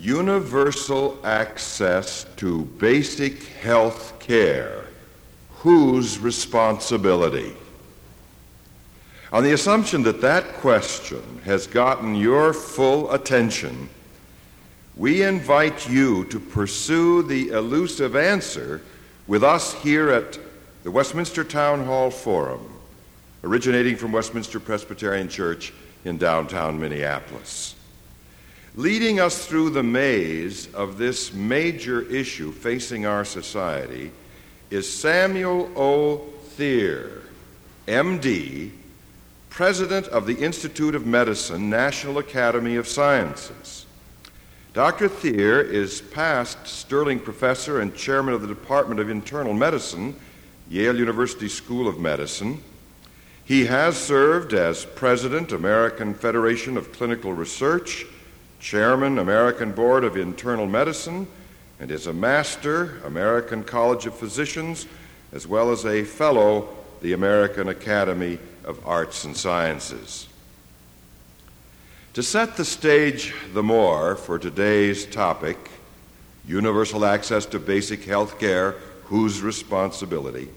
universal access to basic health care, whose responsibility? On the assumption that that question has gotten your full attention, we invite you to pursue the elusive answer with us here at the Westminster Town Hall Forum, originating from Westminster Presbyterian Church in downtown Minneapolis. Leading us through the maze of this major issue facing our society is Samuel O. Thier, MD, President of the Institute of Medicine, National Academy of Sciences. Dr. Thier is past Sterling Professor and Chairman of the Department of Internal Medicine, Yale University School of Medicine. He has served as President, American Federation of Clinical Research, Chairman, American Board of Internal Medicine, and is a Master, American College of Physicians, as well as a Fellow, the American Academy of Arts and Sciences. To set the stage the more for today's topic, universal access to basic health care, whose responsibility?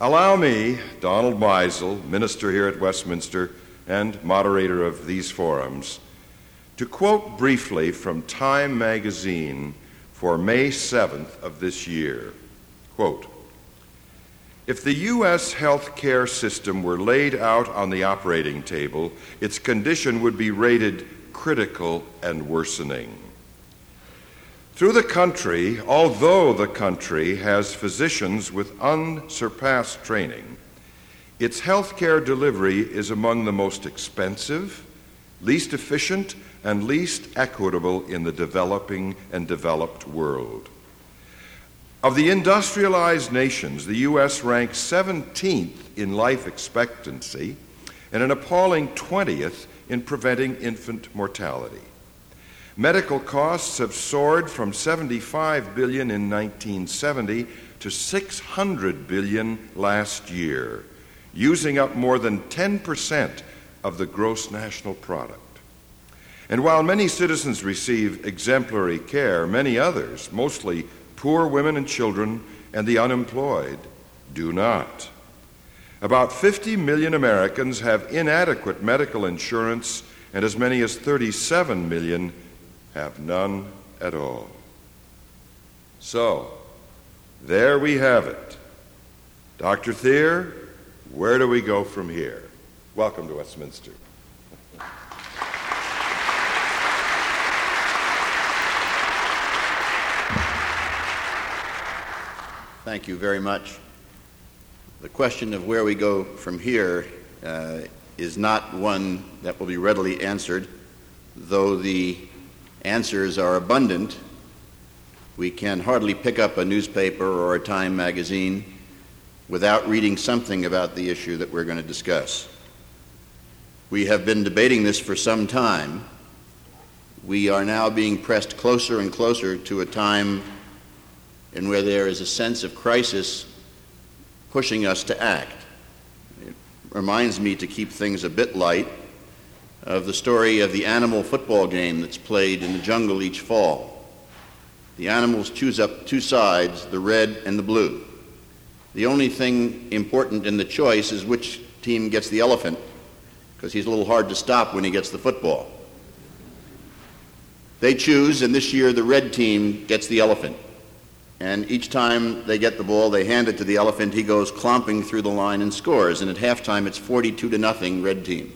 Allow me, Donald Meisel, minister here at Westminster and moderator of these forums, to quote briefly from Time magazine for May 7th of this year. Quote, if the U.S. health care system were laid out on the operating table, its condition would be rated critical and worsening. Through the country, although the country has physicians with unsurpassed training, its health care delivery is among the most expensive, least efficient, and least equitable in the developing and developed world. Of the industrialized nations, the U.S. ranks 17th in life expectancy and an appalling 20th in preventing infant mortality. Medical costs have soared from 75 billion in 1970 to 600 billion last year, using up more than 10% of the gross national product. And while many citizens receive exemplary care, many others, mostly poor women and children, and the unemployed do not. About 50 million Americans have inadequate medical insurance, and as many as 37 million have none at all. So, there we have it. Dr. Thier, where do we go from here? Welcome to Westminster. Thank you very much. The question of where we go from here uh, is not one that will be readily answered, though the answers are abundant. We can hardly pick up a newspaper or a Time magazine without reading something about the issue that we're going to discuss. We have been debating this for some time. We are now being pressed closer and closer to a time and where there is a sense of crisis pushing us to act. It reminds me to keep things a bit light of the story of the animal football game that's played in the jungle each fall. The animals choose up two sides, the red and the blue. The only thing important in the choice is which team gets the elephant, because he's a little hard to stop when he gets the football. They choose, and this year the red team gets the elephant. And each time they get the ball, they hand it to the elephant. He goes clomping through the line and scores. And at halftime, it's 42 to nothing, red team.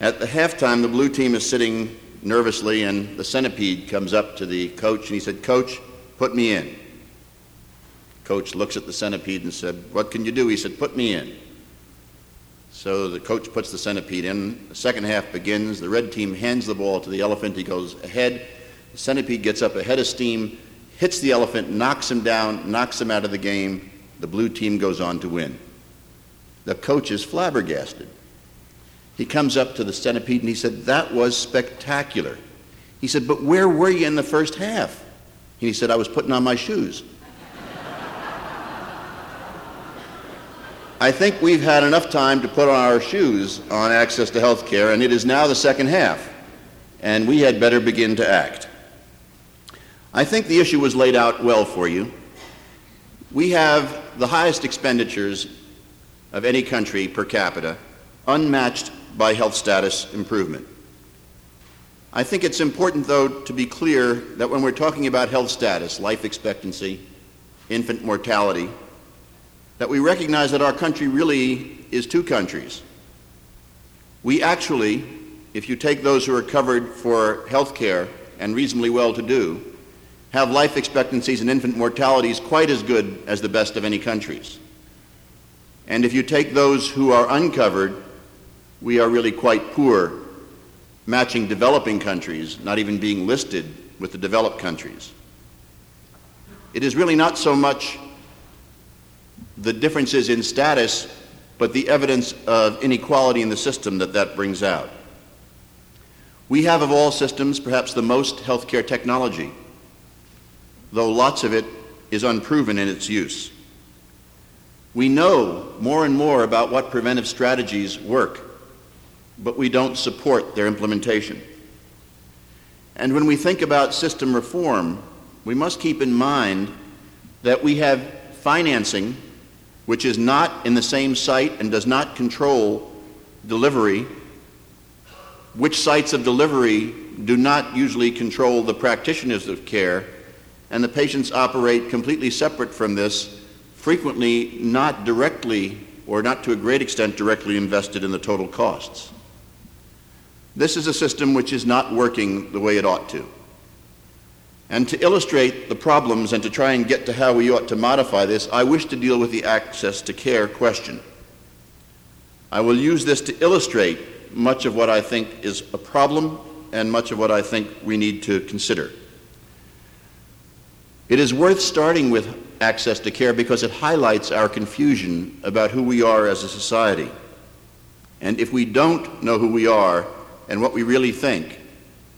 At the halftime, the blue team is sitting nervously, and the centipede comes up to the coach and he said, Coach, put me in. Coach looks at the centipede and said, What can you do? He said, Put me in. So the coach puts the centipede in. The second half begins. The red team hands the ball to the elephant. He goes ahead. The centipede gets up ahead of steam hits the elephant, knocks him down, knocks him out of the game. The blue team goes on to win. The coach is flabbergasted. He comes up to the centipede and he said, That was spectacular. He said, But where were you in the first half? And he said, I was putting on my shoes. I think we've had enough time to put on our shoes on access to health care, and it is now the second half. and we had better begin to act. I think the issue was laid out well for you. We have the highest expenditures of any country per capita, unmatched by health status improvement. I think it's important, though, to be clear that when we're talking about health status, life expectancy, infant mortality, that we recognize that our country really is two countries. We actually, if you take those who are covered for health care and reasonably well to do, have life expectancies and infant mortalities quite as good as the best of any countries. And if you take those who are uncovered, we are really quite poor, matching developing countries, not even being listed with the developed countries. It is really not so much the differences in status, but the evidence of inequality in the system that that brings out. We have, of all systems, perhaps the most healthcare technology, though lots of it is unproven in its use. We know more and more about what preventive strategies work, but we don't support their implementation. And when we think about system reform, we must keep in mind that we have financing which is not in the same site and does not control delivery, which sites of delivery do not usually control the practitioners of care, and the patients operate completely separate from this, frequently not directly or not to a great extent directly invested in the total costs. This is a system which is not working the way it ought to. And to illustrate the problems and to try and get to how we ought to modify this, I wish to deal with the access to care question. I will use this to illustrate much of what I think is a problem and much of what I think we need to consider. It is worth starting with access to care because it highlights our confusion about who we are as a society. And if we don't know who we are and what we really think,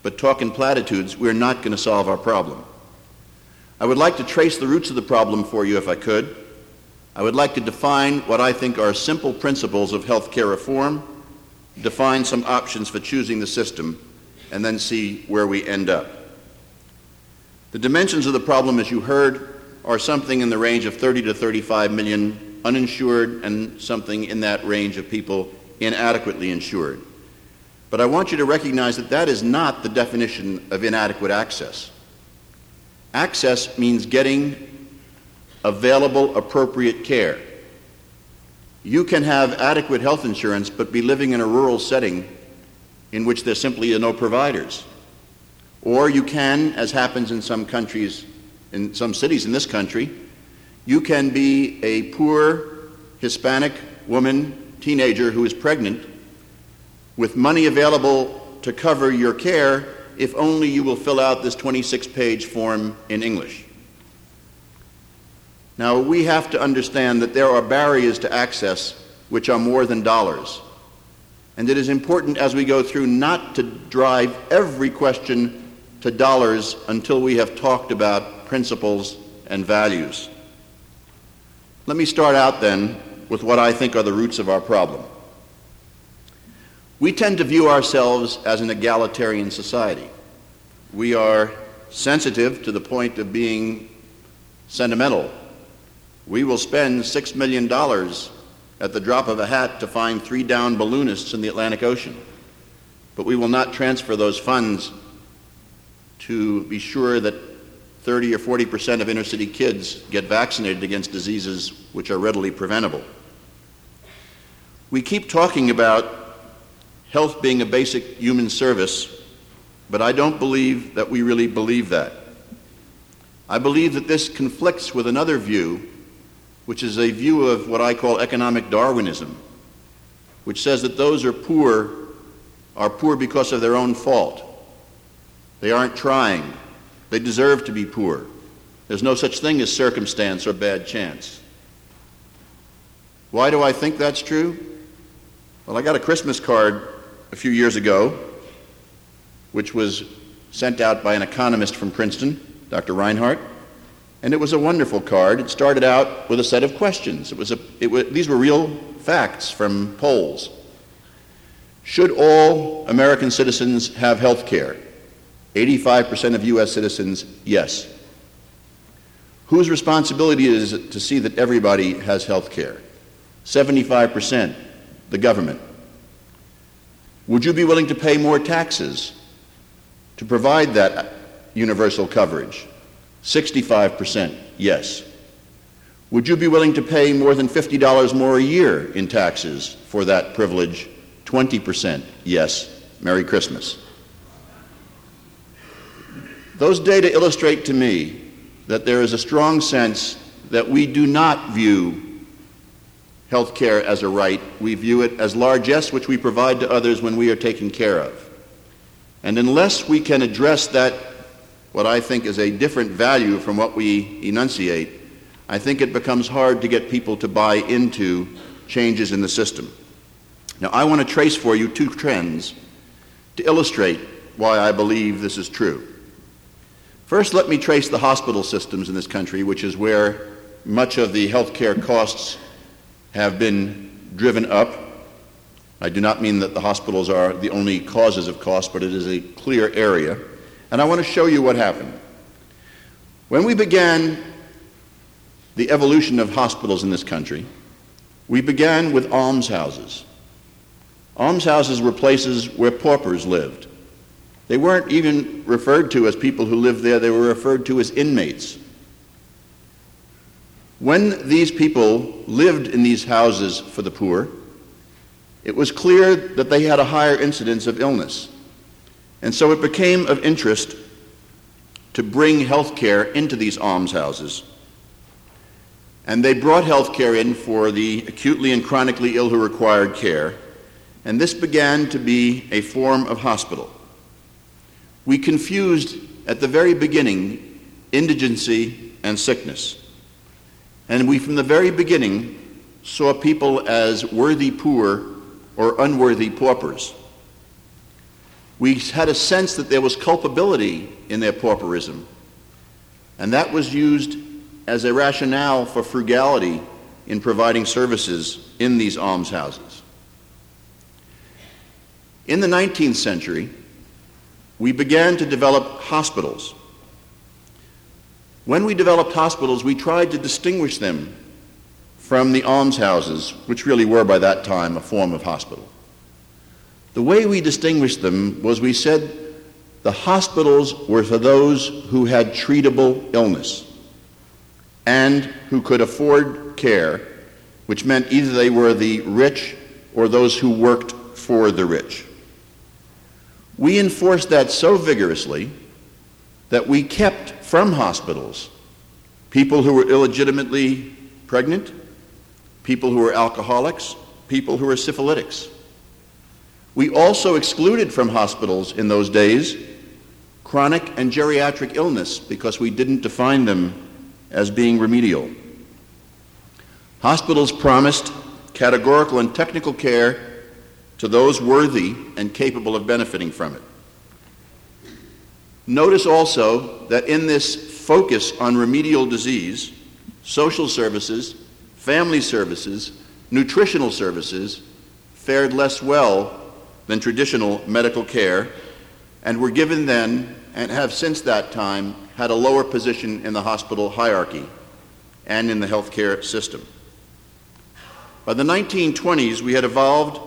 but talk in platitudes, we're not going to solve our problem. I would like to trace the roots of the problem for you if I could. I would like to define what I think are simple principles of health care reform, define some options for choosing the system, and then see where we end up. The dimensions of the problem, as you heard, are something in the range of 30 to 35 million uninsured and something in that range of people inadequately insured. But I want you to recognize that that is not the definition of inadequate access. Access means getting available, appropriate care. You can have adequate health insurance but be living in a rural setting in which there simply are no providers. Or you can, as happens in some countries, in some cities in this country, you can be a poor Hispanic woman, teenager who is pregnant with money available to cover your care if only you will fill out this 26 page form in English. Now, we have to understand that there are barriers to access which are more than dollars. And it is important as we go through not to drive every question to dollars until we have talked about principles and values. Let me start out then with what I think are the roots of our problem. We tend to view ourselves as an egalitarian society. We are sensitive to the point of being sentimental. We will spend $6 million at the drop of a hat to find three downed balloonists in the Atlantic Ocean. But we will not transfer those funds to be sure that 30 or 40 percent of inner city kids get vaccinated against diseases which are readily preventable. We keep talking about health being a basic human service, but I don't believe that we really believe that. I believe that this conflicts with another view, which is a view of what I call economic Darwinism, which says that those who are poor are poor because of their own fault. They aren't trying. They deserve to be poor. There's no such thing as circumstance or bad chance. Why do I think that's true? Well, I got a Christmas card a few years ago, which was sent out by an economist from Princeton, Dr. Reinhardt, and it was a wonderful card. It started out with a set of questions. It was a, it was, these were real facts from polls. Should all American citizens have health care? 85% of U.S. citizens, yes. Whose responsibility is it to see that everybody has health care? 75%, the government. Would you be willing to pay more taxes to provide that universal coverage? 65%, yes. Would you be willing to pay more than $50 more a year in taxes for that privilege? 20%, yes. Merry Christmas. Those data illustrate to me that there is a strong sense that we do not view health care as a right. We view it as largesse which we provide to others when we are taken care of. And unless we can address that, what I think is a different value from what we enunciate, I think it becomes hard to get people to buy into changes in the system. Now, I want to trace for you two trends to illustrate why I believe this is true. First, let me trace the hospital systems in this country, which is where much of the healthcare costs have been driven up. I do not mean that the hospitals are the only causes of cost, but it is a clear area. And I want to show you what happened. When we began the evolution of hospitals in this country, we began with almshouses. Almshouses were places where paupers lived. They weren't even referred to as people who lived there, they were referred to as inmates. When these people lived in these houses for the poor, it was clear that they had a higher incidence of illness. And so it became of interest to bring health care into these almshouses. And they brought health care in for the acutely and chronically ill who required care. And this began to be a form of hospital. We confused at the very beginning indigency and sickness. And we, from the very beginning, saw people as worthy poor or unworthy paupers. We had a sense that there was culpability in their pauperism, and that was used as a rationale for frugality in providing services in these almshouses. In the 19th century, we began to develop hospitals. When we developed hospitals, we tried to distinguish them from the almshouses, which really were by that time a form of hospital. The way we distinguished them was we said the hospitals were for those who had treatable illness and who could afford care, which meant either they were the rich or those who worked for the rich. We enforced that so vigorously that we kept from hospitals people who were illegitimately pregnant, people who were alcoholics, people who were syphilitics. We also excluded from hospitals in those days chronic and geriatric illness because we didn't define them as being remedial. Hospitals promised categorical and technical care to those worthy and capable of benefiting from it. Notice also that in this focus on remedial disease, social services, family services, nutritional services fared less well than traditional medical care and were given then and have since that time had a lower position in the hospital hierarchy and in the healthcare system. By the 1920s, we had evolved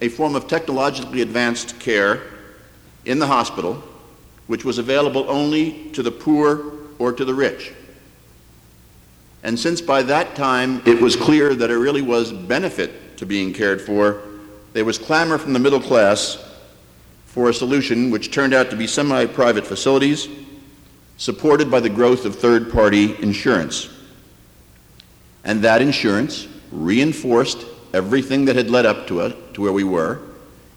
a form of technologically advanced care in the hospital, which was available only to the poor or to the rich. And since by that time it was clear that it really was benefit to being cared for, there was clamor from the middle class for a solution which turned out to be semi private facilities supported by the growth of third party insurance. And that insurance reinforced everything that had led up to it, to where we were.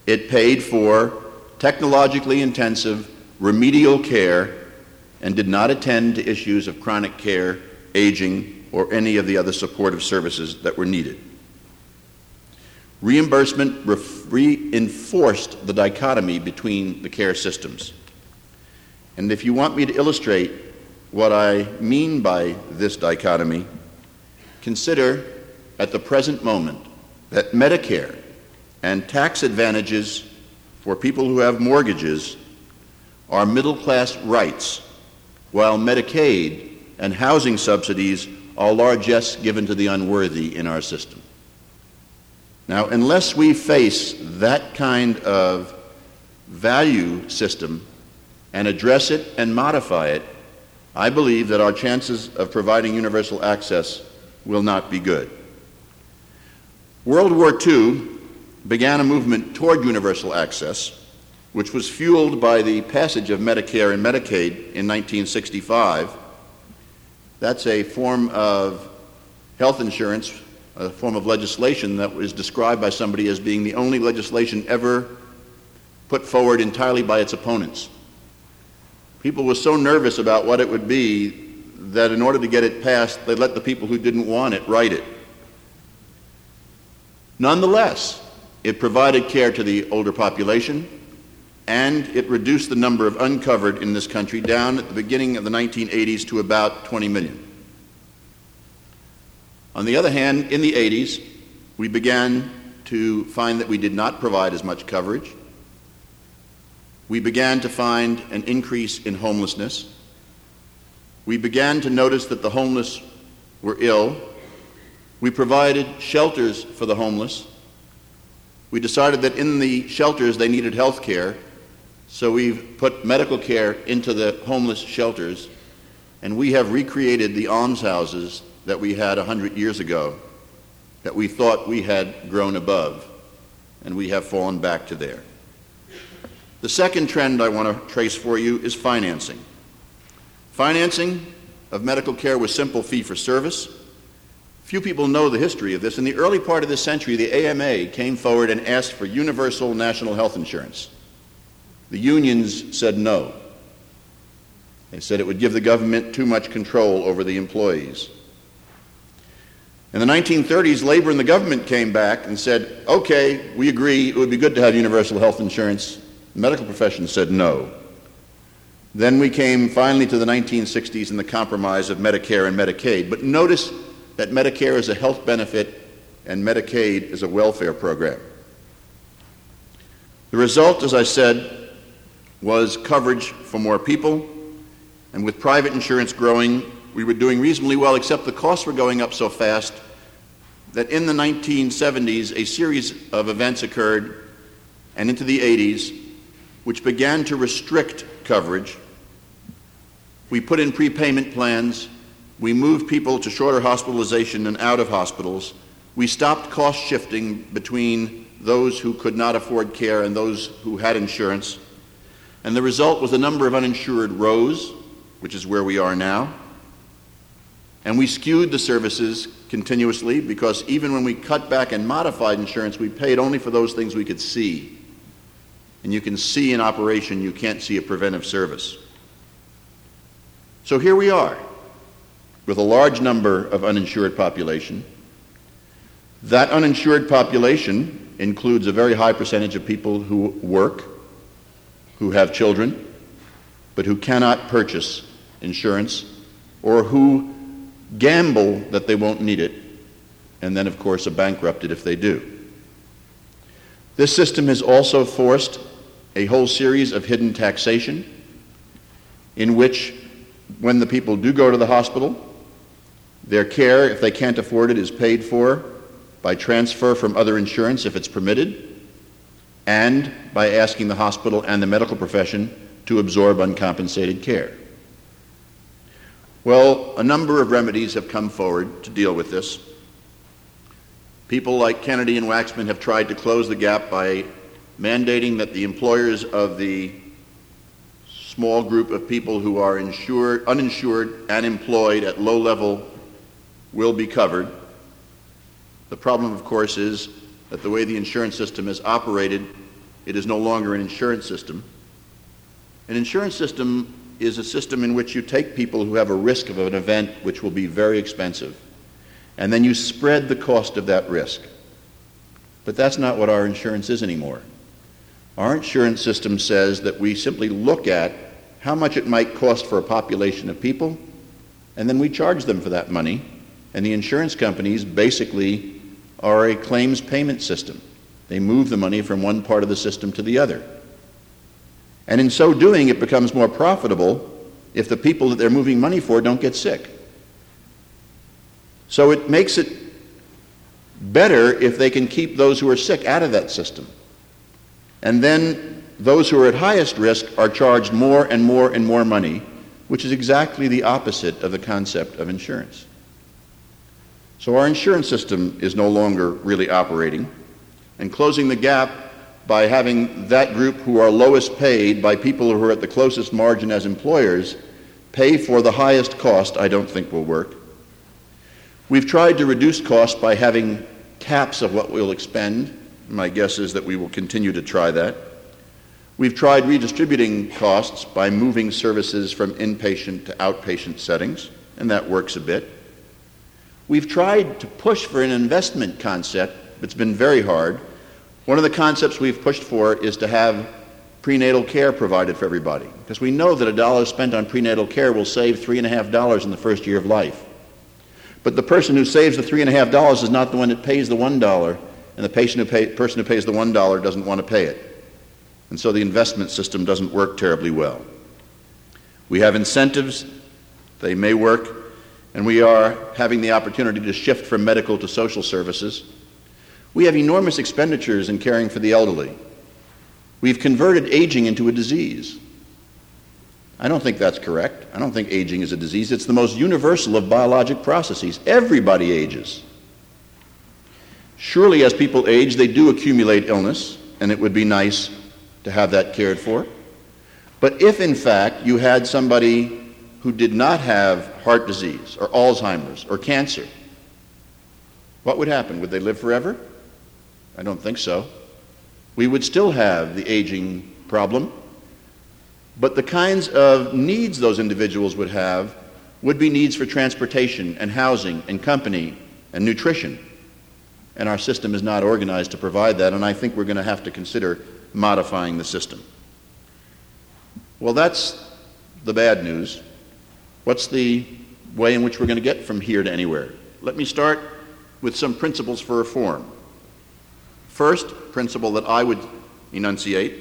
It paid for technologically intensive remedial care and did not attend to issues of chronic care, aging, or any of the other supportive services that were needed. Reimbursement reinforced the dichotomy between the care systems. And if you want me to illustrate what I mean by this dichotomy, consider at the present moment that Medicare and tax advantages for people who have mortgages are middle class rights, while Medicaid and housing subsidies are largesse given to the unworthy in our system. Now, unless we face that kind of value system and address it and modify it, I believe that our chances of providing universal access will not be good. World War II began a movement toward universal access, which was fueled by the passage of Medicare and Medicaid in 1965. That's a form of health insurance, a form of legislation that was described by somebody as being the only legislation ever put forward entirely by its opponents. People were so nervous about what it would be that in order to get it passed, they let the people who didn't want it write it. Nonetheless, it provided care to the older population, and it reduced the number of uncovered in this country down at the beginning of the 1980s to about 20 million. On the other hand, in the 80s, we began to find that we did not provide as much coverage. We began to find an increase in homelessness. We began to notice that the homeless were ill. We provided shelters for the homeless. We decided that in the shelters they needed health care, so we've put medical care into the homeless shelters, and we have recreated the almshouses that we had a hundred years ago that we thought we had grown above, and we have fallen back to there. The second trend I want to trace for you is financing. Financing of medical care was simple fee for service. Few people know the history of this. In the early part of this century, the AMA came forward and asked for universal national health insurance. The unions said no. They said it would give the government too much control over the employees. In the 1930s, labor and the government came back and said, okay, we agree, it would be good to have universal health insurance. The medical profession said no. Then we came finally to the 1960s and the compromise of Medicare and Medicaid. But notice that Medicare is a health benefit and Medicaid is a welfare program. The result, as I said, was coverage for more people, and with private insurance growing, we were doing reasonably well, except the costs were going up so fast that in the 1970s, a series of events occurred, and into the 80s, which began to restrict coverage. We put in prepayment plans. We moved people to shorter hospitalization and out of hospitals. We stopped cost shifting between those who could not afford care and those who had insurance. And the result was the number of uninsured rose, which is where we are now. And we skewed the services continuously because even when we cut back and modified insurance, we paid only for those things we could see and you can see an operation, you can't see a preventive service. So here we are with a large number of uninsured population. That uninsured population includes a very high percentage of people who work, who have children, but who cannot purchase insurance, or who gamble that they won't need it, and then, of course, are bankrupted if they do. This system has also forced a whole series of hidden taxation in which, when the people do go to the hospital, their care, if they can't afford it, is paid for by transfer from other insurance if it's permitted, and by asking the hospital and the medical profession to absorb uncompensated care. Well, a number of remedies have come forward to deal with this. People like Kennedy and Waxman have tried to close the gap by mandating that the employers of the small group of people who are insured, uninsured and employed at low level will be covered. The problem, of course, is that the way the insurance system is operated, it is no longer an insurance system. An insurance system is a system in which you take people who have a risk of an event which will be very expensive, and then you spread the cost of that risk. But that's not what our insurance is anymore. Our insurance system says that we simply look at how much it might cost for a population of people, and then we charge them for that money. And the insurance companies basically are a claims payment system. They move the money from one part of the system to the other. And in so doing, it becomes more profitable if the people that they're moving money for don't get sick. So it makes it better if they can keep those who are sick out of that system. And then those who are at highest risk are charged more and more and more money, which is exactly the opposite of the concept of insurance. So our insurance system is no longer really operating, and closing the gap by having that group who are lowest paid by people who are at the closest margin as employers pay for the highest cost, I don't think will work. We've tried to reduce costs by having caps of what we'll expend. My guess is that we will continue to try that. We've tried redistributing costs by moving services from inpatient to outpatient settings, and that works a bit. We've tried to push for an investment concept, it's been very hard. One of the concepts we've pushed for is to have prenatal care provided for everybody, because we know that a dollar spent on prenatal care will save three and a half dollars in the first year of life. But the person who saves the three and a half dollars is not the one that pays the one dollar, and the patient who pay, person who pays the one dollar doesn't want to pay it. And so the investment system doesn't work terribly well. We have incentives, they may work, and we are having the opportunity to shift from medical to social services. We have enormous expenditures in caring for the elderly. We've converted aging into a disease. I don't think that's correct. I don't think aging is a disease. It's the most universal of biologic processes. Everybody ages. Surely, as people age, they do accumulate illness, and it would be nice to have that cared for. But if, in fact, you had somebody who did not have heart disease or Alzheimer's or cancer, what would happen? Would they live forever? I don't think so. We would still have the aging problem but the kinds of needs those individuals would have would be needs for transportation and housing and company and nutrition. And our system is not organized to provide that, and I think we're going to have to consider modifying the system. Well, that's the bad news. What's the way in which we're going to get from here to anywhere? Let me start with some principles for reform. First principle that I would enunciate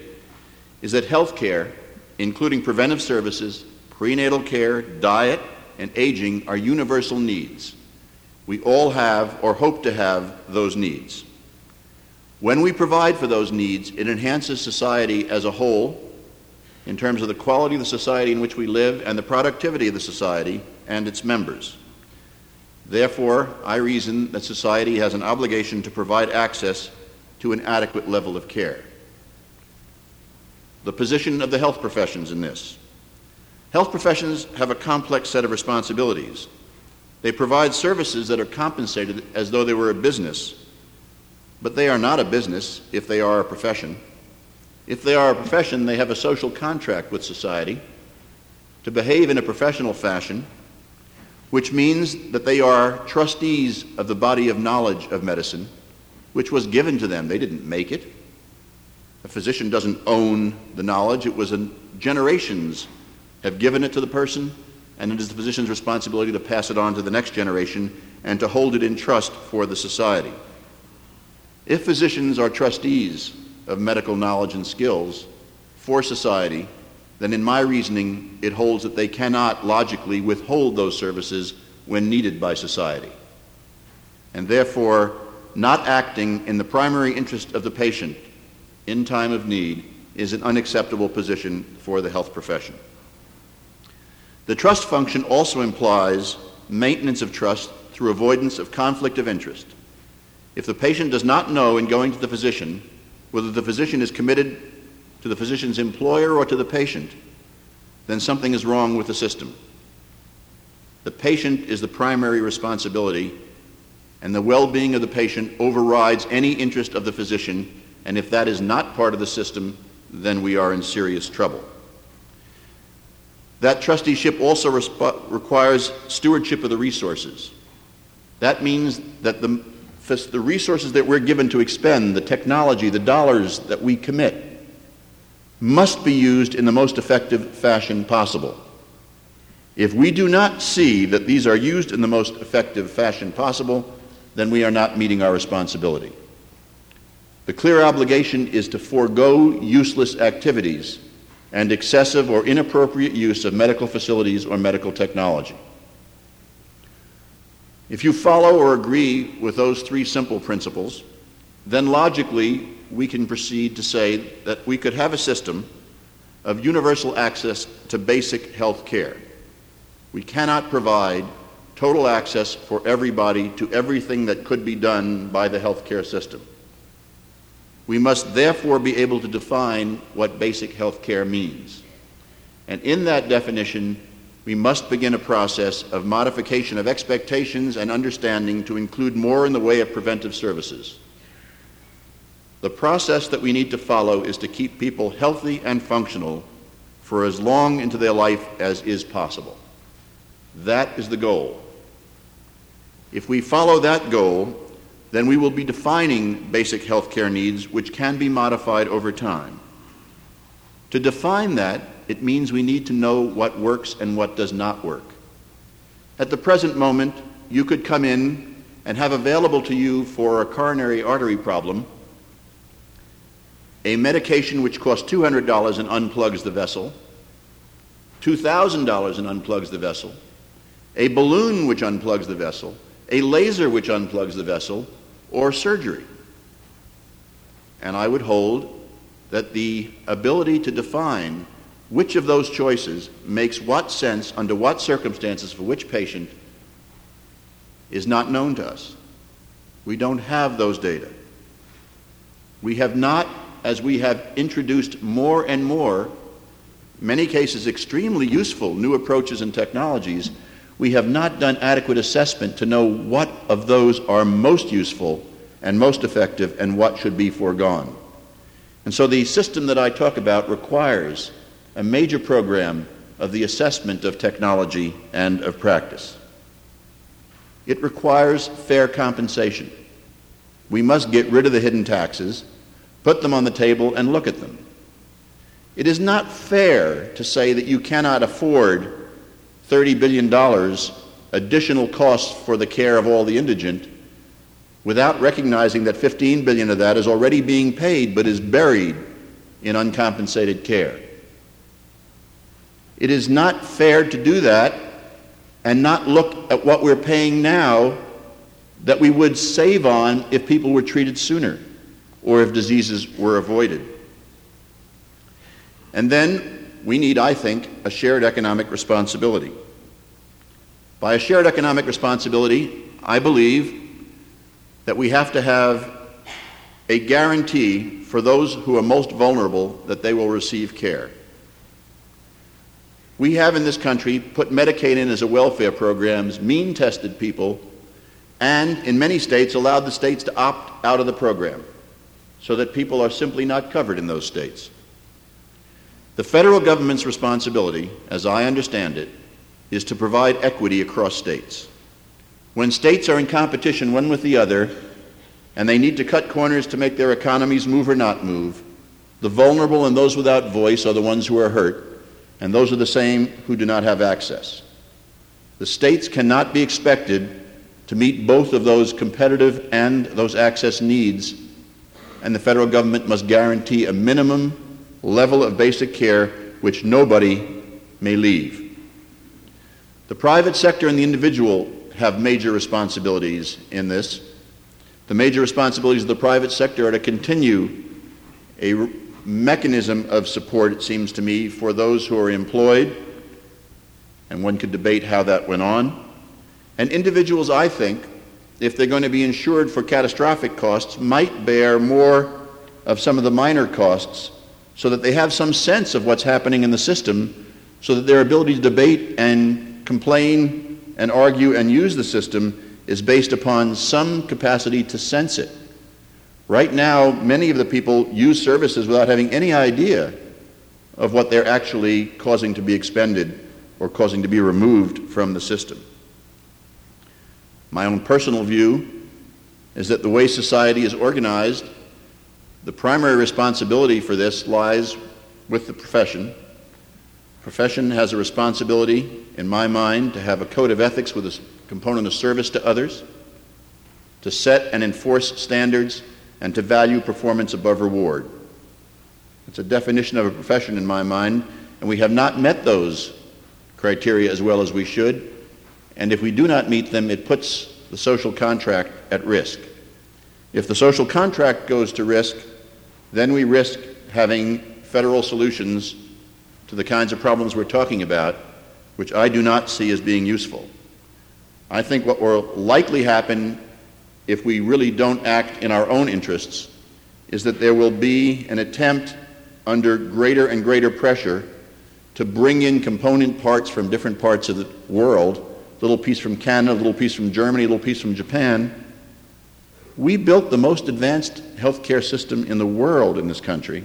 is that health care including preventive services, prenatal care, diet, and aging, are universal needs. We all have or hope to have those needs. When we provide for those needs, it enhances society as a whole in terms of the quality of the society in which we live and the productivity of the society and its members. Therefore, I reason that society has an obligation to provide access to an adequate level of care the position of the health professions in this. Health professions have a complex set of responsibilities. They provide services that are compensated as though they were a business, but they are not a business if they are a profession. If they are a profession, they have a social contract with society to behave in a professional fashion, which means that they are trustees of the body of knowledge of medicine, which was given to them. They didn't make it. A physician doesn't own the knowledge, it was generations have given it to the person, and it is the physician's responsibility to pass it on to the next generation and to hold it in trust for the society. If physicians are trustees of medical knowledge and skills for society, then in my reasoning, it holds that they cannot logically withhold those services when needed by society. And therefore, not acting in the primary interest of the patient in time of need is an unacceptable position for the health profession. The trust function also implies maintenance of trust through avoidance of conflict of interest. If the patient does not know in going to the physician whether the physician is committed to the physician's employer or to the patient, then something is wrong with the system. The patient is the primary responsibility, and the well being of the patient overrides any interest of the physician and if that is not part of the system, then we are in serious trouble. That trusteeship also resp- requires stewardship of the resources. That means that the, the resources that we're given to expend, the technology, the dollars that we commit, must be used in the most effective fashion possible. If we do not see that these are used in the most effective fashion possible, then we are not meeting our responsibility. The clear obligation is to forego useless activities and excessive or inappropriate use of medical facilities or medical technology. If you follow or agree with those three simple principles, then logically we can proceed to say that we could have a system of universal access to basic health care. We cannot provide total access for everybody to everything that could be done by the healthcare system. We must therefore be able to define what basic health care means. And in that definition, we must begin a process of modification of expectations and understanding to include more in the way of preventive services. The process that we need to follow is to keep people healthy and functional for as long into their life as is possible. That is the goal. If we follow that goal, then we will be defining basic health care needs which can be modified over time. To define that, it means we need to know what works and what does not work. At the present moment, you could come in and have available to you for a coronary artery problem a medication which costs $200 and unplugs the vessel, $2,000 and unplugs the vessel, a balloon which unplugs the vessel, a laser which unplugs the vessel, or surgery. And I would hold that the ability to define which of those choices makes what sense under what circumstances for which patient is not known to us. We don't have those data. We have not, as we have introduced more and more, many cases extremely useful new approaches and technologies, we have not done adequate assessment to know what of those are most useful and most effective and what should be foregone. And so the system that I talk about requires a major program of the assessment of technology and of practice. It requires fair compensation. We must get rid of the hidden taxes, put them on the table, and look at them. It is not fair to say that you cannot afford $30 billion additional costs for the care of all the indigent without recognizing that 15 billion of that is already being paid but is buried in uncompensated care. It is not fair to do that and not look at what we're paying now that we would save on if people were treated sooner or if diseases were avoided. And then we need, I think, a shared economic responsibility. By a shared economic responsibility, I believe that we have to have a guarantee for those who are most vulnerable that they will receive care. We have in this country put Medicaid in as a welfare program, mean tested people, and in many states allowed the states to opt out of the program so that people are simply not covered in those states. The federal government's responsibility, as I understand it, is to provide equity across states. When states are in competition one with the other, and they need to cut corners to make their economies move or not move, the vulnerable and those without voice are the ones who are hurt, and those are the same who do not have access. The states cannot be expected to meet both of those competitive and those access needs, and the federal government must guarantee a minimum level of basic care which nobody may leave. The private sector and the individual have major responsibilities in this. The major responsibilities of the private sector are to continue a mechanism of support, it seems to me, for those who are employed, and one could debate how that went on. And individuals, I think, if they're going to be insured for catastrophic costs, might bear more of some of the minor costs so that they have some sense of what's happening in the system, so that their ability to debate and complain and argue and use the system is based upon some capacity to sense it. Right now, many of the people use services without having any idea of what they're actually causing to be expended or causing to be removed from the system. My own personal view is that the way society is organized the primary responsibility for this lies with the profession. Profession has a responsibility, in my mind, to have a code of ethics with a component of service to others, to set and enforce standards and to value performance above reward. It's a definition of a profession in my mind, and we have not met those criteria as well as we should. And if we do not meet them, it puts the social contract at risk. If the social contract goes to risk, then we risk having federal solutions to the kinds of problems we're talking about, which I do not see as being useful. I think what will likely happen if we really don't act in our own interests is that there will be an attempt under greater and greater pressure to bring in component parts from different parts of the world, a little piece from Canada, a little piece from Germany, a little piece from Japan. We built the most advanced healthcare system in the world in this country,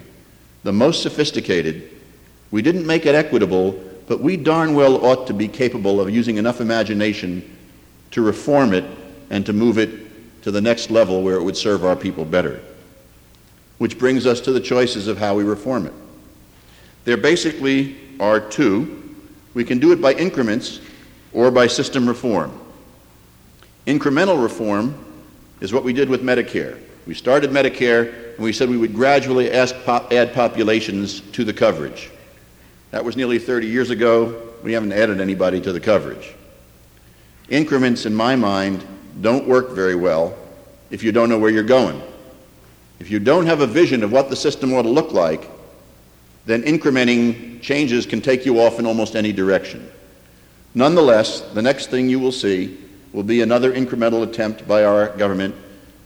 the most sophisticated. We didn't make it equitable, but we darn well ought to be capable of using enough imagination to reform it and to move it to the next level where it would serve our people better. Which brings us to the choices of how we reform it. There basically are two. We can do it by increments or by system reform. Incremental reform is what we did with Medicare. We started Medicare and we said we would gradually add populations to the coverage. That was nearly 30 years ago. We haven't added anybody to the coverage. Increments, in my mind, don't work very well if you don't know where you're going. If you don't have a vision of what the system ought to look like, then incrementing changes can take you off in almost any direction. Nonetheless, the next thing you will see will be another incremental attempt by our government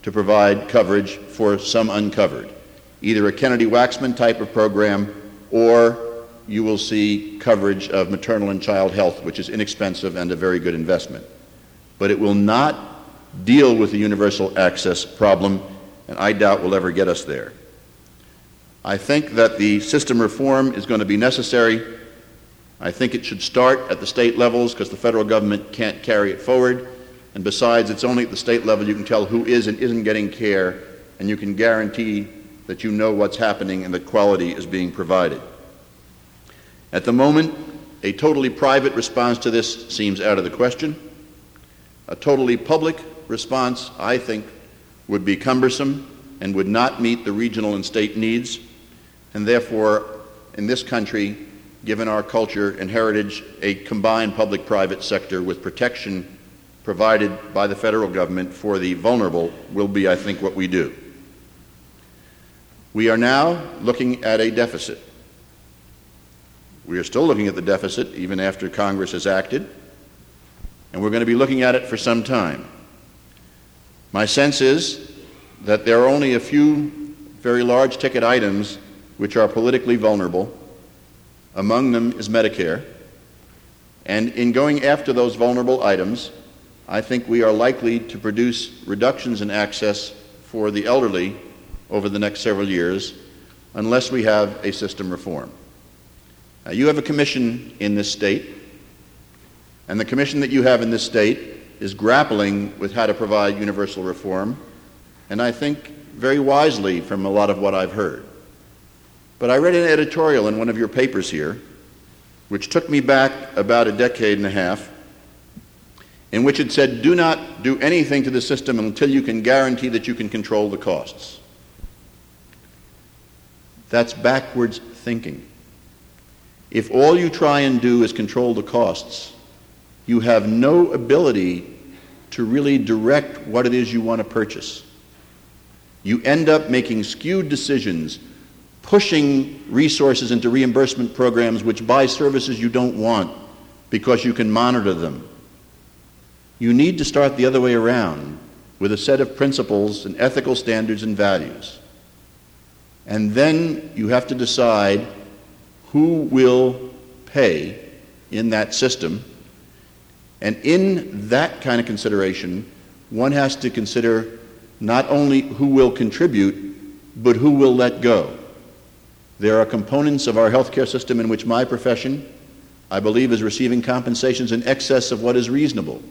to provide coverage for some uncovered, either a Kennedy Waxman type of program or you will see coverage of maternal and child health, which is inexpensive and a very good investment. But it will not deal with the universal access problem, and I doubt will ever get us there. I think that the system reform is going to be necessary. I think it should start at the state levels because the federal government can't carry it forward. And besides, it's only at the state level you can tell who is and isn't getting care, and you can guarantee that you know what's happening and that quality is being provided. At the moment, a totally private response to this seems out of the question. A totally public response, I think, would be cumbersome and would not meet the regional and state needs and therefore, in this country, given our culture and heritage, a combined public private sector with protection provided by the federal government for the vulnerable will be, I think, what we do. We are now looking at a deficit. We are still looking at the deficit even after Congress has acted, and we're going to be looking at it for some time. My sense is that there are only a few very large ticket items which are politically vulnerable. Among them is Medicare. And in going after those vulnerable items, I think we are likely to produce reductions in access for the elderly over the next several years unless we have a system reform. Now, you have a commission in this state, and the commission that you have in this state is grappling with how to provide universal reform, and I think very wisely from a lot of what I've heard. But I read an editorial in one of your papers here, which took me back about a decade and a half, in which it said, do not do anything to the system until you can guarantee that you can control the costs. That's backwards thinking. If all you try and do is control the costs, you have no ability to really direct what it is you want to purchase. You end up making skewed decisions pushing resources into reimbursement programs which buy services you don't want because you can monitor them. You need to start the other way around with a set of principles and ethical standards and values. And then you have to decide who will pay in that system. And in that kind of consideration, one has to consider not only who will contribute, but who will let go. There are components of our healthcare system in which my profession, I believe, is receiving compensations in excess of what is reasonable.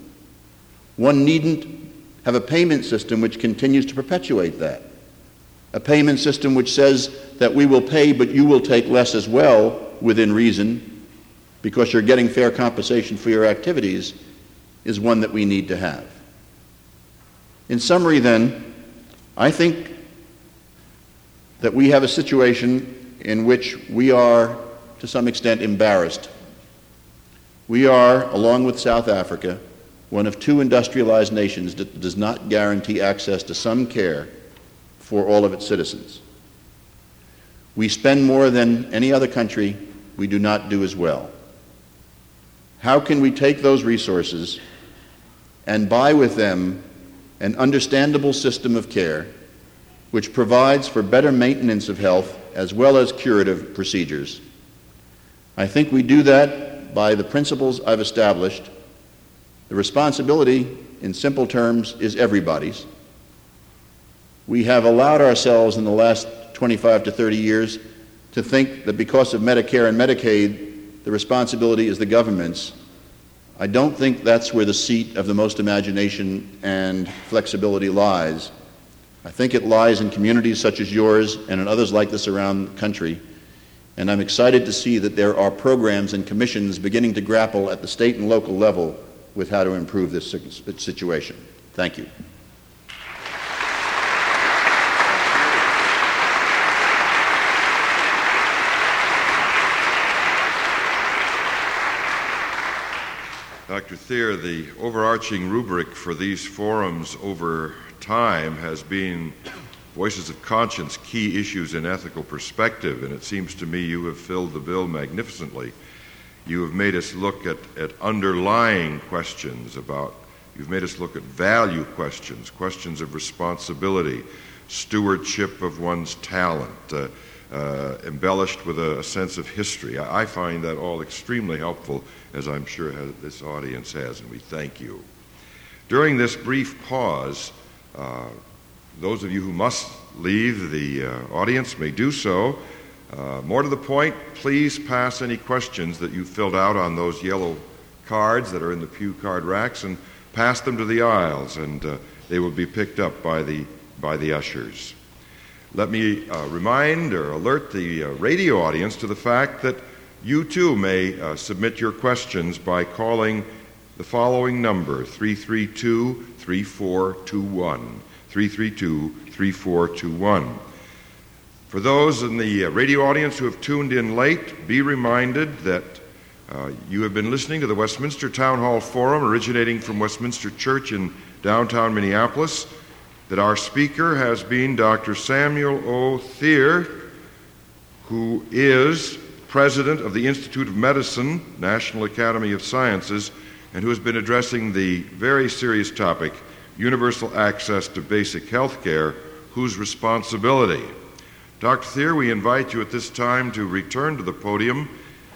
One needn't have a payment system which continues to perpetuate that. A payment system which says that we will pay, but you will take less as well within reason because you're getting fair compensation for your activities is one that we need to have. In summary, then, I think that we have a situation in which we are, to some extent, embarrassed. We are, along with South Africa, one of two industrialized nations that does not guarantee access to some care for all of its citizens. We spend more than any other country, we do not do as well. How can we take those resources and buy with them an understandable system of care which provides for better maintenance of health as well as curative procedures? I think we do that by the principles I've established. The responsibility, in simple terms, is everybody's. We have allowed ourselves in the last 25 to 30 years to think that because of Medicare and Medicaid, the responsibility is the government's. I don't think that's where the seat of the most imagination and flexibility lies. I think it lies in communities such as yours and in others like this around the country. And I'm excited to see that there are programs and commissions beginning to grapple at the state and local level with how to improve this situation. Thank you. Dr. Thier, the overarching rubric for these forums over time has been voices of conscience, key issues in ethical perspective, and it seems to me you have filled the bill magnificently. You have made us look at, at underlying questions about, you've made us look at value questions, questions of responsibility, stewardship of one's talent, uh, uh, embellished with a, a, sense of history. I, I, find that all extremely helpful, as I'm sure this audience has, and we thank you. During this brief pause, uh, those of you who must leave the uh, audience may do so. Uh, more to the point, please pass any questions that you filled out on those yellow cards that are in the pew card racks and pass them to the aisles, and uh, they will be picked up by the, by the ushers. Let me uh, remind or alert the uh, radio audience to the fact that you too may uh, submit your questions by calling the following number 332 3421. 332 3421. For those in the uh, radio audience who have tuned in late, be reminded that uh, you have been listening to the Westminster Town Hall Forum originating from Westminster Church in downtown Minneapolis that our speaker has been Dr. Samuel O. Thier, who is president of the Institute of Medicine, National Academy of Sciences, and who has been addressing the very serious topic universal access to basic health care, whose responsibility. Dr. Thier, we invite you at this time to return to the podium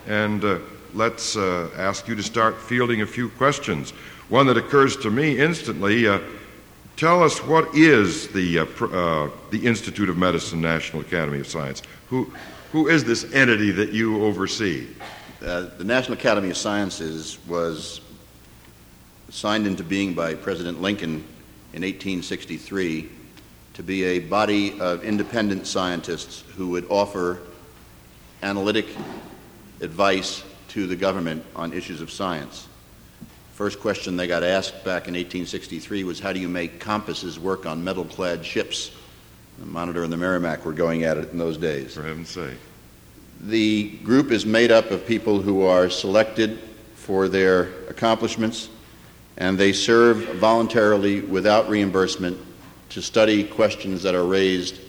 and uh, let's uh, ask you to start fielding a few questions. One that occurs to me instantly. Uh, Tell us what is the, uh, uh, the Institute of Medicine National Academy of Science? Who, who is this entity that you oversee? Uh, the National Academy of Sciences was signed into being by President Lincoln in 1863 to be a body of independent scientists who would offer analytic advice to the government on issues of science. First question they got asked back in 1863 was how do you make compasses work on metal clad ships? The Monitor and the Merrimack were going at it in those days. For heaven's sake. The group is made up of people who are selected for their accomplishments, and they serve voluntarily without reimbursement to study questions that are raised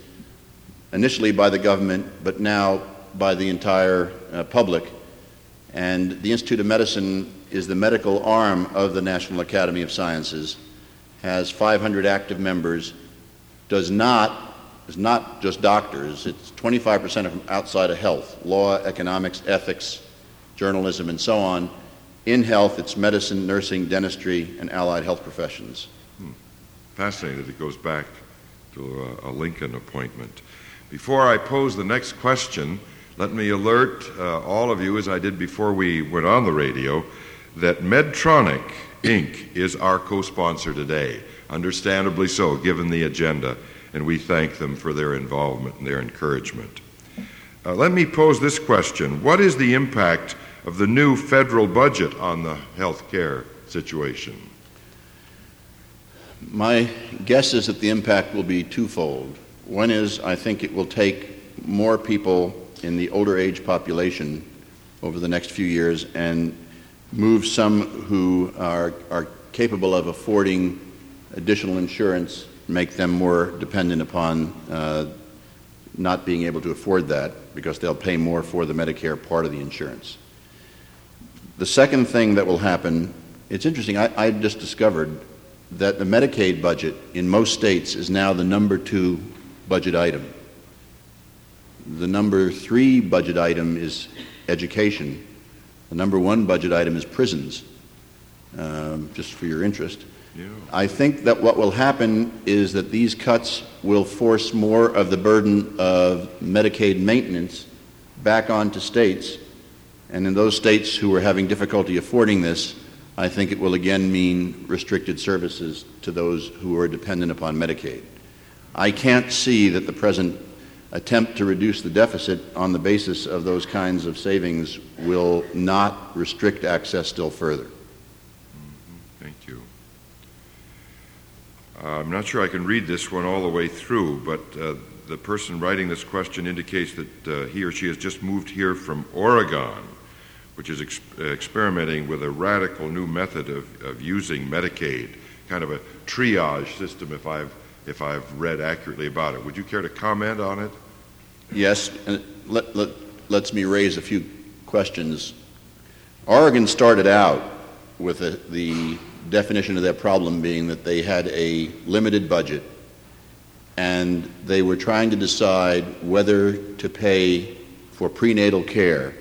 initially by the government, but now by the entire uh, public. And the Institute of Medicine is the medical arm of the National Academy of Sciences, has 500 active members, does not, is not just doctors, it's 25% of outside of health, law, economics, ethics, journalism, and so on. In health, it's medicine, nursing, dentistry, and allied health professions. Hmm. Fascinating it goes back to a, a Lincoln appointment. Before I pose the next question, let me alert uh, all of you, as I did before we went on the radio, that Medtronic Inc. is our co sponsor today, understandably so, given the agenda, and we thank them for their involvement and their encouragement. Uh, let me pose this question What is the impact of the new federal budget on the health care situation? My guess is that the impact will be twofold. One is I think it will take more people in the older age population over the next few years and move some who are, are capable of affording additional insurance, make them more dependent upon uh, not being able to afford that because they'll pay more for the Medicare part of the insurance. The second thing that will happen, it's interesting, I, I just discovered that the Medicaid budget in most states is now the number two budget item. The number three budget item is education. The number one budget item is prisons, um, just for your interest. Yeah. I think that what will happen is that these cuts will force more of the burden of Medicaid maintenance back onto states. And in those states who are having difficulty affording this, I think it will again mean restricted services to those who are dependent upon Medicaid. I can't see that the present attempt to reduce the deficit on the basis of those kinds of savings will not restrict access still further. Mm-hmm. Thank you. Uh, I'm not sure I can read this one all the way through, but uh, the person writing this question indicates that uh, he or she has just moved here from Oregon, which is ex- experimenting with a radical new method of, of using Medicaid, kind of a triage system, if I've if I've read accurately about it. Would you care to comment on it? Yes, and let, let, lets me raise a few questions. Oregon started out with a, the definition of their problem being that they had a limited budget and they were trying to decide whether to pay for prenatal care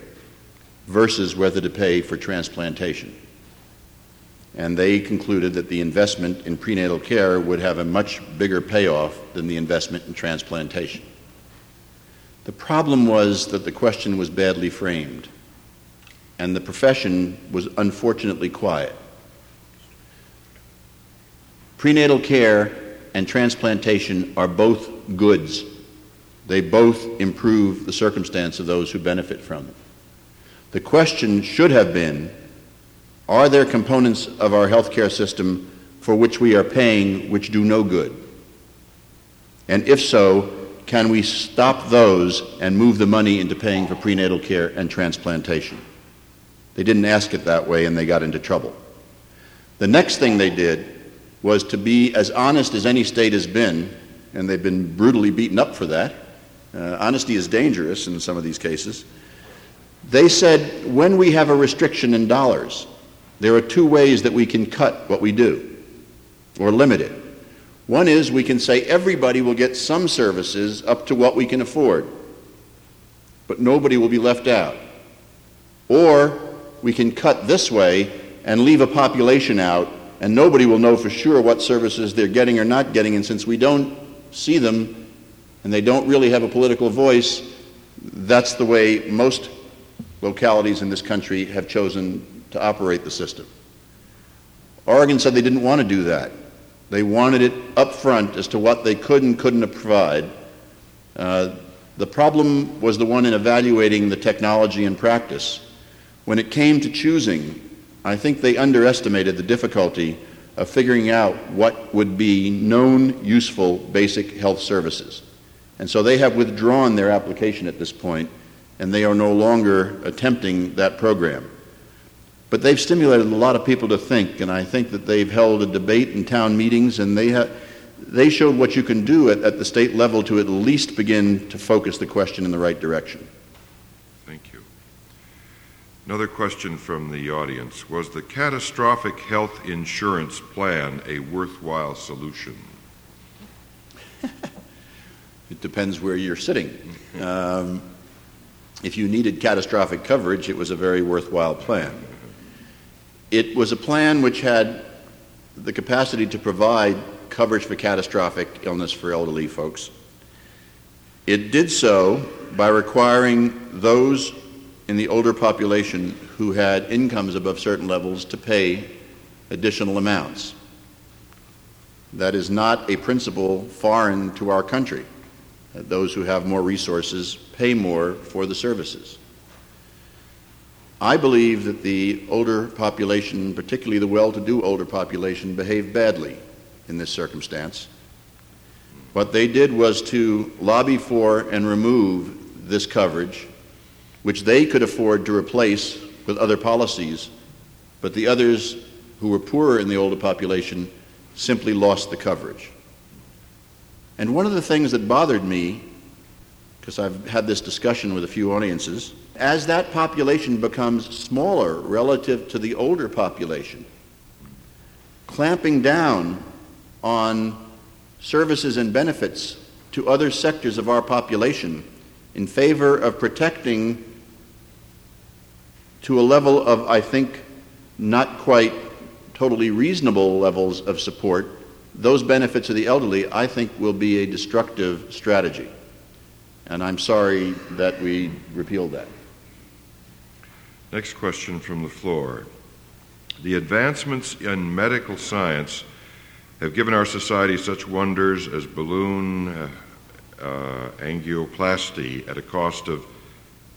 versus whether to pay for transplantation and they concluded that the investment in prenatal care would have a much bigger payoff than the investment in transplantation. The problem was that the question was badly framed, and the profession was unfortunately quiet. Prenatal care and transplantation are both goods. They both improve the circumstance of those who benefit from them. The question should have been are there components of our healthcare system for which we are paying which do no good? And if so, can we stop those and move the money into paying for prenatal care and transplantation? They didn't ask it that way and they got into trouble. The next thing they did was to be as honest as any state has been, and they've been brutally beaten up for that. Uh, honesty is dangerous in some of these cases. They said when we have a restriction in dollars, there are two ways that we can cut what we do or limit it. One is we can say everybody will get some services up to what we can afford, but nobody will be left out. Or we can cut this way and leave a population out, and nobody will know for sure what services they're getting or not getting, and since we don't see them and they don't really have a political voice, that's the way most localities in this country have chosen to operate the system. Oregon said they didn't want to do that. They wanted it up front as to what they could and couldn't provide. Uh, the problem was the one in evaluating the technology and practice. When it came to choosing, I think they underestimated the difficulty of figuring out what would be known useful basic health services. And so they have withdrawn their application at this point, and they are no longer attempting that program. But they've stimulated a lot of people to think, and I think that they've held a debate in town meetings, and they, ha- they showed what you can do at, at the state level to at least begin to focus the question in the right direction. Thank you. Another question from the audience Was the catastrophic health insurance plan a worthwhile solution? it depends where you're sitting. Um, if you needed catastrophic coverage, it was a very worthwhile plan. It was a plan which had the capacity to provide coverage for catastrophic illness for elderly folks. It did so by requiring those in the older population who had incomes above certain levels to pay additional amounts. That is not a principle foreign to our country. Those who have more resources pay more for the services. I believe that the older population, particularly the well to do older population, behaved badly in this circumstance. What they did was to lobby for and remove this coverage, which they could afford to replace with other policies, but the others who were poorer in the older population simply lost the coverage. And one of the things that bothered me, because I've had this discussion with a few audiences, as that population becomes smaller relative to the older population, clamping down on services and benefits to other sectors of our population in favor of protecting to a level of, I think, not quite totally reasonable levels of support, those benefits of the elderly, I think, will be a destructive strategy. And I'm sorry that we repealed that. Next question from the floor. The advancements in medical science have given our society such wonders as balloon uh, uh, angioplasty at a cost of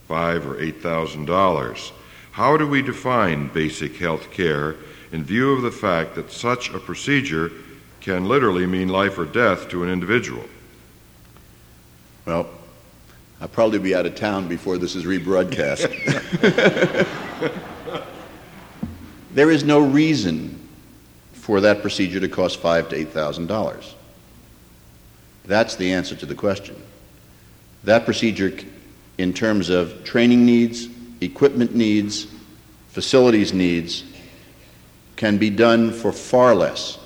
five or eight thousand dollars. How do we define basic health care in view of the fact that such a procedure can literally mean life or death to an individual? Well, I'll probably be out of town before this is rebroadcast. there is no reason for that procedure to cost five to eight thousand dollars. That's the answer to the question. That procedure, in terms of training needs, equipment needs, facilities needs, can be done for far less.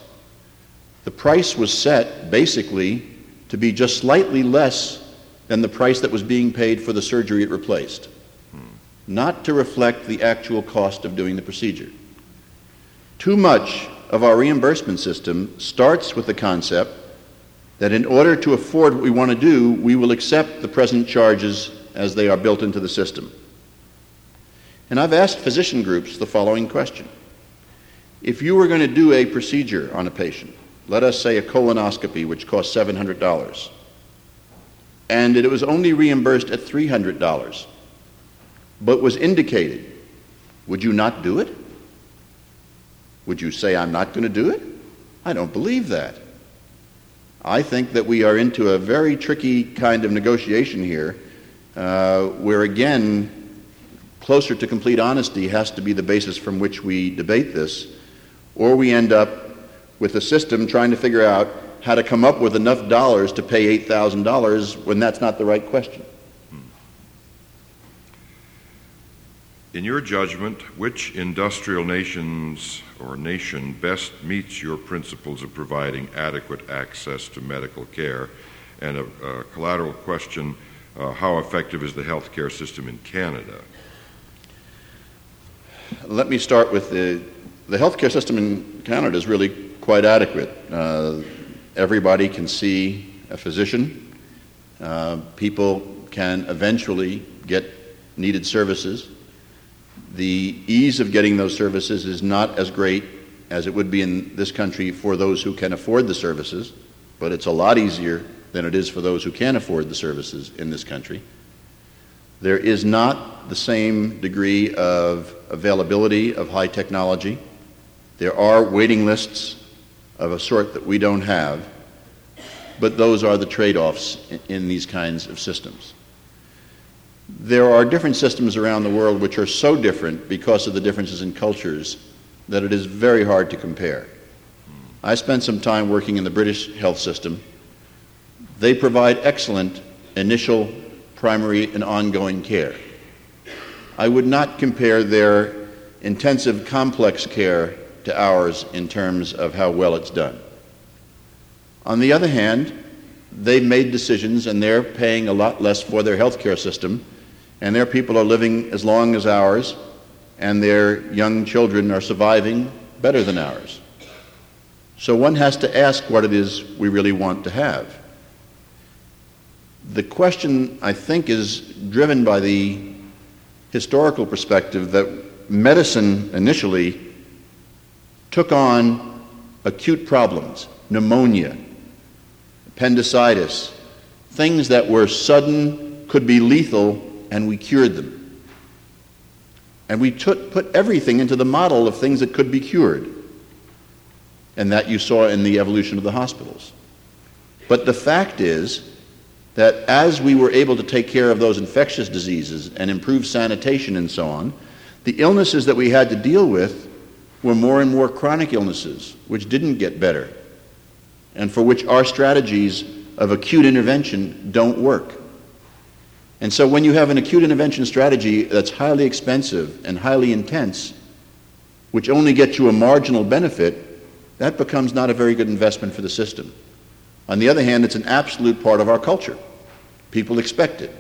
The price was set basically to be just slightly less than the price that was being paid for the surgery it replaced, not to reflect the actual cost of doing the procedure. Too much of our reimbursement system starts with the concept that in order to afford what we want to do, we will accept the present charges as they are built into the system. And I've asked physician groups the following question If you were going to do a procedure on a patient, let us say a colonoscopy, which costs $700, and it was only reimbursed at $300, but was indicated, would you not do it? Would you say, I'm not going to do it? I don't believe that. I think that we are into a very tricky kind of negotiation here, uh, where again, closer to complete honesty has to be the basis from which we debate this, or we end up with a system trying to figure out how to come up with enough dollars to pay $8,000 when that's not the right question. In your judgment, which industrial nations or nation best meets your principles of providing adequate access to medical care? And a, a collateral question uh, how effective is the health care system in Canada? Let me start with the, the healthcare system in Canada is really quite adequate. Uh, everybody can see a physician. Uh, people can eventually get needed services. The ease of getting those services is not as great as it would be in this country for those who can afford the services, but it's a lot easier than it is for those who can't afford the services in this country. There is not the same degree of availability of high technology. There are waiting lists of a sort that we don't have, but those are the trade offs in these kinds of systems. There are different systems around the world which are so different because of the differences in cultures that it is very hard to compare. I spent some time working in the British health system. They provide excellent initial, primary, and ongoing care. I would not compare their intensive, complex care to ours in terms of how well it's done. On the other hand, they've made decisions and they're paying a lot less for their health care system, and their people are living as long as ours, and their young children are surviving better than ours. So one has to ask what it is we really want to have. The question, I think, is driven by the historical perspective that medicine initially took on acute problems, pneumonia, appendicitis, things that were sudden, could be lethal, and we cured them. And we took, put everything into the model of things that could be cured. And that you saw in the evolution of the hospitals. But the fact is that as we were able to take care of those infectious diseases and improve sanitation and so on, the illnesses that we had to deal with were more and more chronic illnesses, which didn't get better, and for which our strategies of acute intervention don't work. And so when you have an acute intervention strategy that's highly expensive and highly intense, which only gets you a marginal benefit, that becomes not a very good investment for the system. On the other hand, it's an absolute part of our culture. People expect it.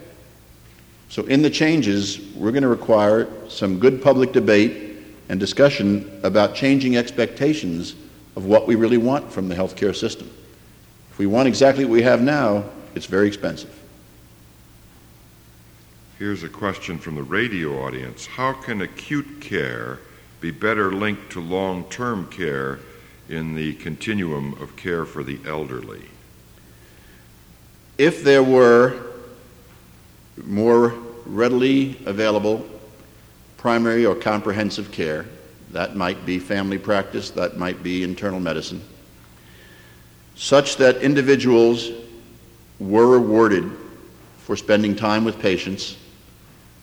So in the changes, we're going to require some good public debate and discussion about changing expectations of what we really want from the healthcare system. If we want exactly what we have now, it's very expensive. Here's a question from the radio audience How can acute care be better linked to long term care in the continuum of care for the elderly? If there were more readily available primary or comprehensive care, that might be family practice, that might be internal medicine, such that individuals were rewarded for spending time with patients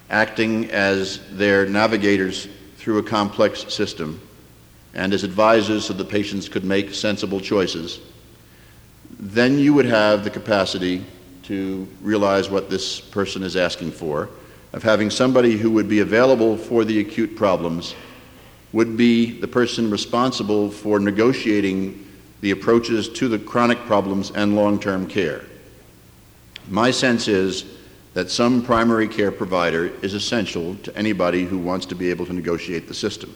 acting as their navigators through a complex system and as advisors so the patients could make sensible choices, then you would have the capacity to realize what this person is asking for, of having somebody who would be available for the acute problems, would be the person responsible for negotiating the approaches to the chronic problems and long term care. My sense is that some primary care provider is essential to anybody who wants to be able to negotiate the system.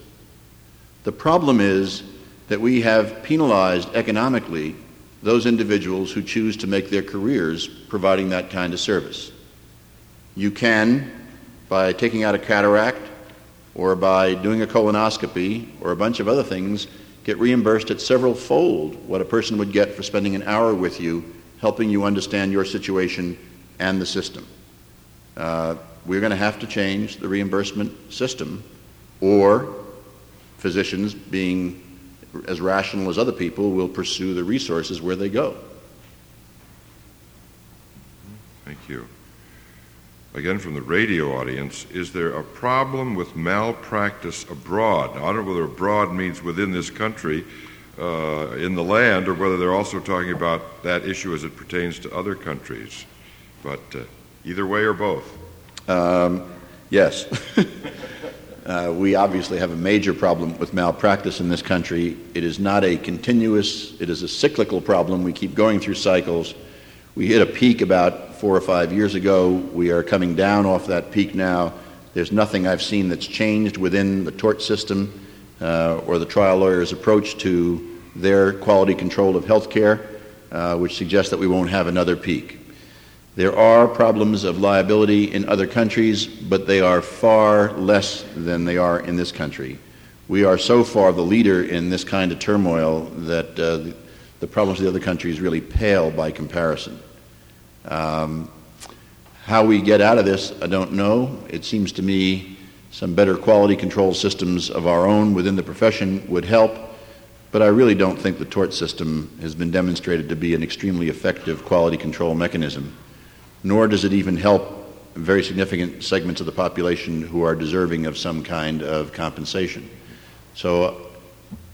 The problem is that we have penalized economically those individuals who choose to make their careers providing that kind of service. You can, by taking out a cataract or by doing a colonoscopy or a bunch of other things, get reimbursed at several fold what a person would get for spending an hour with you helping you understand your situation and the system. Uh, we're going to have to change the reimbursement system, or physicians, being as rational as other people, will pursue the resources where they go. Thank you. Again, from the radio audience, is there a problem with malpractice abroad? I don't know whether abroad means within this country, uh, in the land, or whether they're also talking about that issue as it pertains to other countries. But uh, Either way or both? Um, yes. uh, we obviously have a major problem with malpractice in this country. It is not a continuous, it is a cyclical problem. We keep going through cycles. We hit a peak about four or five years ago. We are coming down off that peak now. There's nothing I've seen that's changed within the tort system uh, or the trial lawyer's approach to their quality control of health care, uh, which suggests that we won't have another peak. There are problems of liability in other countries, but they are far less than they are in this country. We are so far the leader in this kind of turmoil that uh, the, the, problems of the other countries really pale by comparison. Um, how we get out of this, I don't know. It seems to me some better quality control systems of our own within the profession would help, but I really don't think the tort system has been demonstrated to be an extremely effective quality control mechanism nor does it even help very significant segments of the population who are deserving of some kind of compensation. So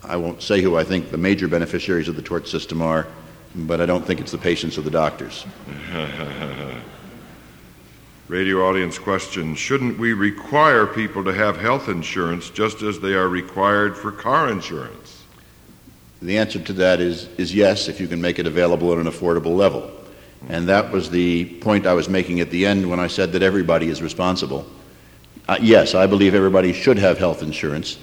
I won't say who I think the major beneficiaries of the tort system are, but I don't think it's the patients or the doctors. Radio audience question Shouldn't we require people to have health insurance just as they are required for car insurance? The answer to that is, is yes, if you can make it available at an affordable level. And that was the point I was making at the end when I said that everybody is responsible. Uh, yes, I believe everybody should have health insurance.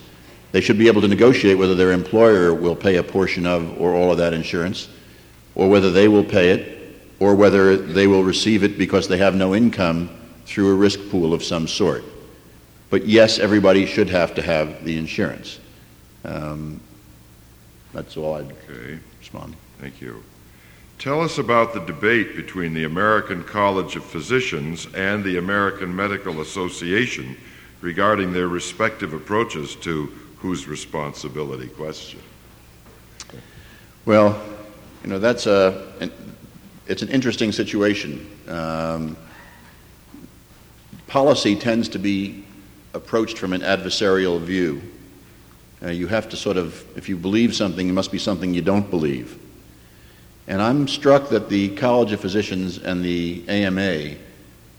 They should be able to negotiate whether their employer will pay a portion of or all of that insurance, or whether they will pay it, or whether they will receive it because they have no income through a risk pool of some sort. But yes, everybody should have to have the insurance. Um, that's all I'd okay. respond. Thank you. Tell us about the debate between the American College of Physicians and the American Medical Association regarding their respective approaches to whose responsibility question. Well, you know, that's a, it's an interesting situation. Um, policy tends to be approached from an adversarial view. Uh, you have to sort of, if you believe something, it must be something you don't believe. And I'm struck that the College of Physicians and the AMA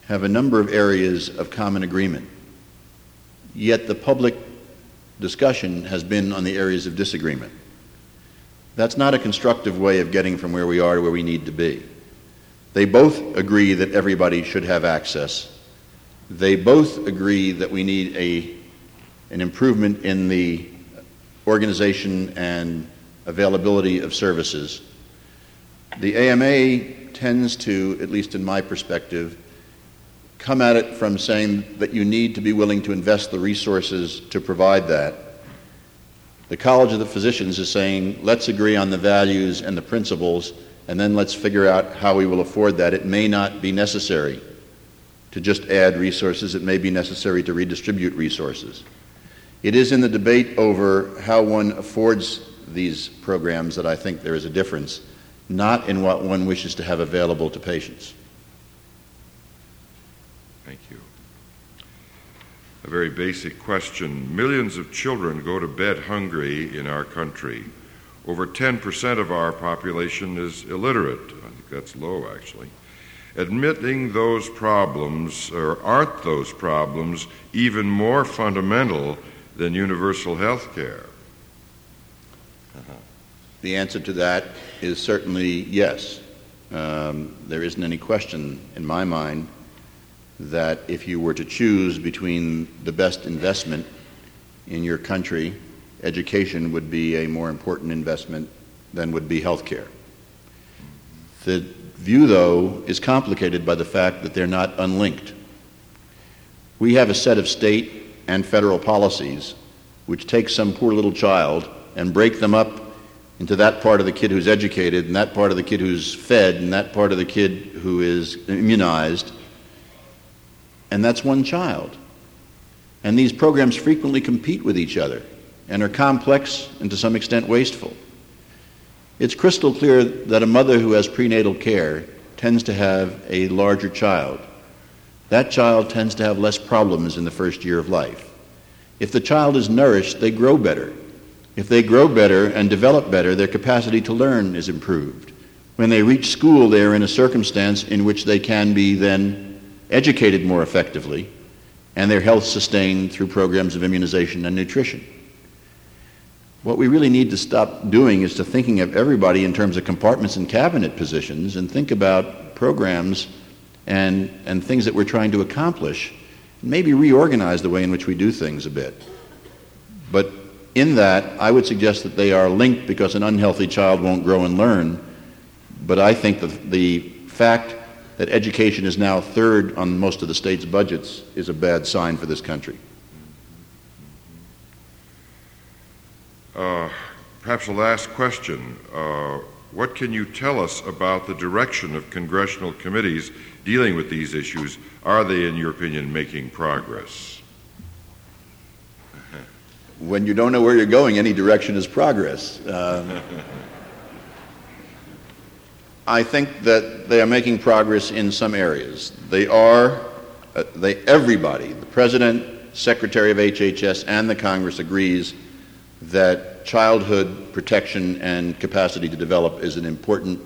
have a number of areas of common agreement. Yet the public discussion has been on the areas of disagreement. That's not a constructive way of getting from where we are to where we need to be. They both agree that everybody should have access. They both agree that we need a, an improvement in the organization and availability of services. The AMA tends to, at least in my perspective, come at it from saying that you need to be willing to invest the resources to provide that. The College of the Physicians is saying, let's agree on the values and the principles, and then let's figure out how we will afford that. It may not be necessary to just add resources, it may be necessary to redistribute resources. It is in the debate over how one affords these programs that I think there is a difference, not in what one wishes to have available to patients. Thank you. A very basic question. Millions of children go to bed hungry in our country. Over 10% of our population is illiterate. I think that's low, actually. Admitting those problems, or aren't those problems, even more fundamental than universal health care? Uh-huh. The answer to that is certainly yes. Um, there isn't any question in my mind that if you were to choose between the best investment in your country, education would be a more important investment than would be health care. The view, though, is complicated by the fact that they're not unlinked. We have a set of state and federal policies which take some poor little child and break them up into that part of the kid who's educated and that part of the kid who's fed and that part of the kid who is immunized and that's one child. And these programs frequently compete with each other and are complex and to some extent wasteful. It's crystal clear that a mother who has prenatal care tends to have a larger child. That child tends to have less problems in the first year of life. If the child is nourished, they grow better. If they grow better and develop better, their capacity to learn is improved. When they reach school, they are in a circumstance in which they can be then educated more effectively, and their health sustained through programs of immunization and nutrition. What we really need to stop doing is to thinking of everybody in terms of compartments and cabinet positions and think about programs and, and things that we're trying to accomplish, and maybe reorganize the way in which we do things a bit. But in that, I would suggest that they are linked because an unhealthy child won't grow and learn. But I think that the fact that education is now third on most of the state's budgets is a bad sign for this country. Uh, perhaps a last question. Uh, what can you tell us about the direction of congressional committees dealing with these issues? Are they, in your opinion, making progress? When you don't know where you're going, any direction is progress. Um, I think that they are making progress in some areas. They are, uh, they, everybody, the President, Secretary of HHS, and the Congress agrees that childhood protection and capacity to develop is an important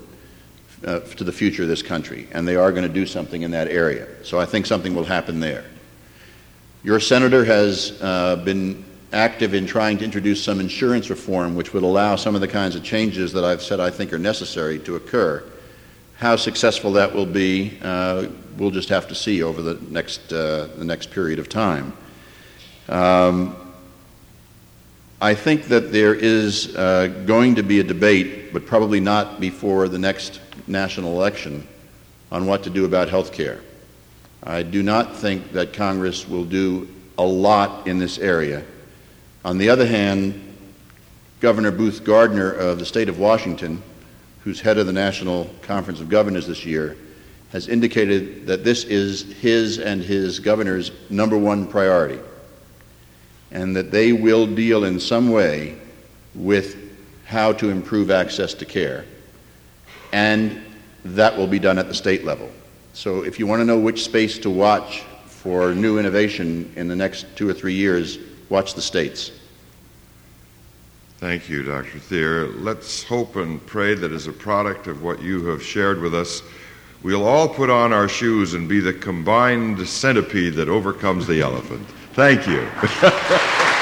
uh, to the future of this country, and they are going to do something in that area. So I think something will happen there. Your senator has uh, been active in trying to introduce some insurance reform which would allow some of the kinds of changes that I've said I think are necessary to occur. How successful that will be, uh, we'll just have to see over the next, uh, the next period of time. Um, I think that there is uh, going to be a debate, but probably not before the next national election, on what to do about health care. I do not think that Congress will do a lot in this area. On the other hand, Governor Booth Gardner of the state of Washington who's head of the National Conference of Governors this year, has indicated that this is his and his governor's number one priority, and that they will deal in some way with how to improve access to care. And that will be done at the state level. So if you want to know which space to watch for new innovation in the next two or three years, watch the states. Thank you, Dr. Thier. Let's hope and pray that as a product of what you have shared with us, we'll all put on our shoes and be the combined centipede that overcomes the elephant. Thank you.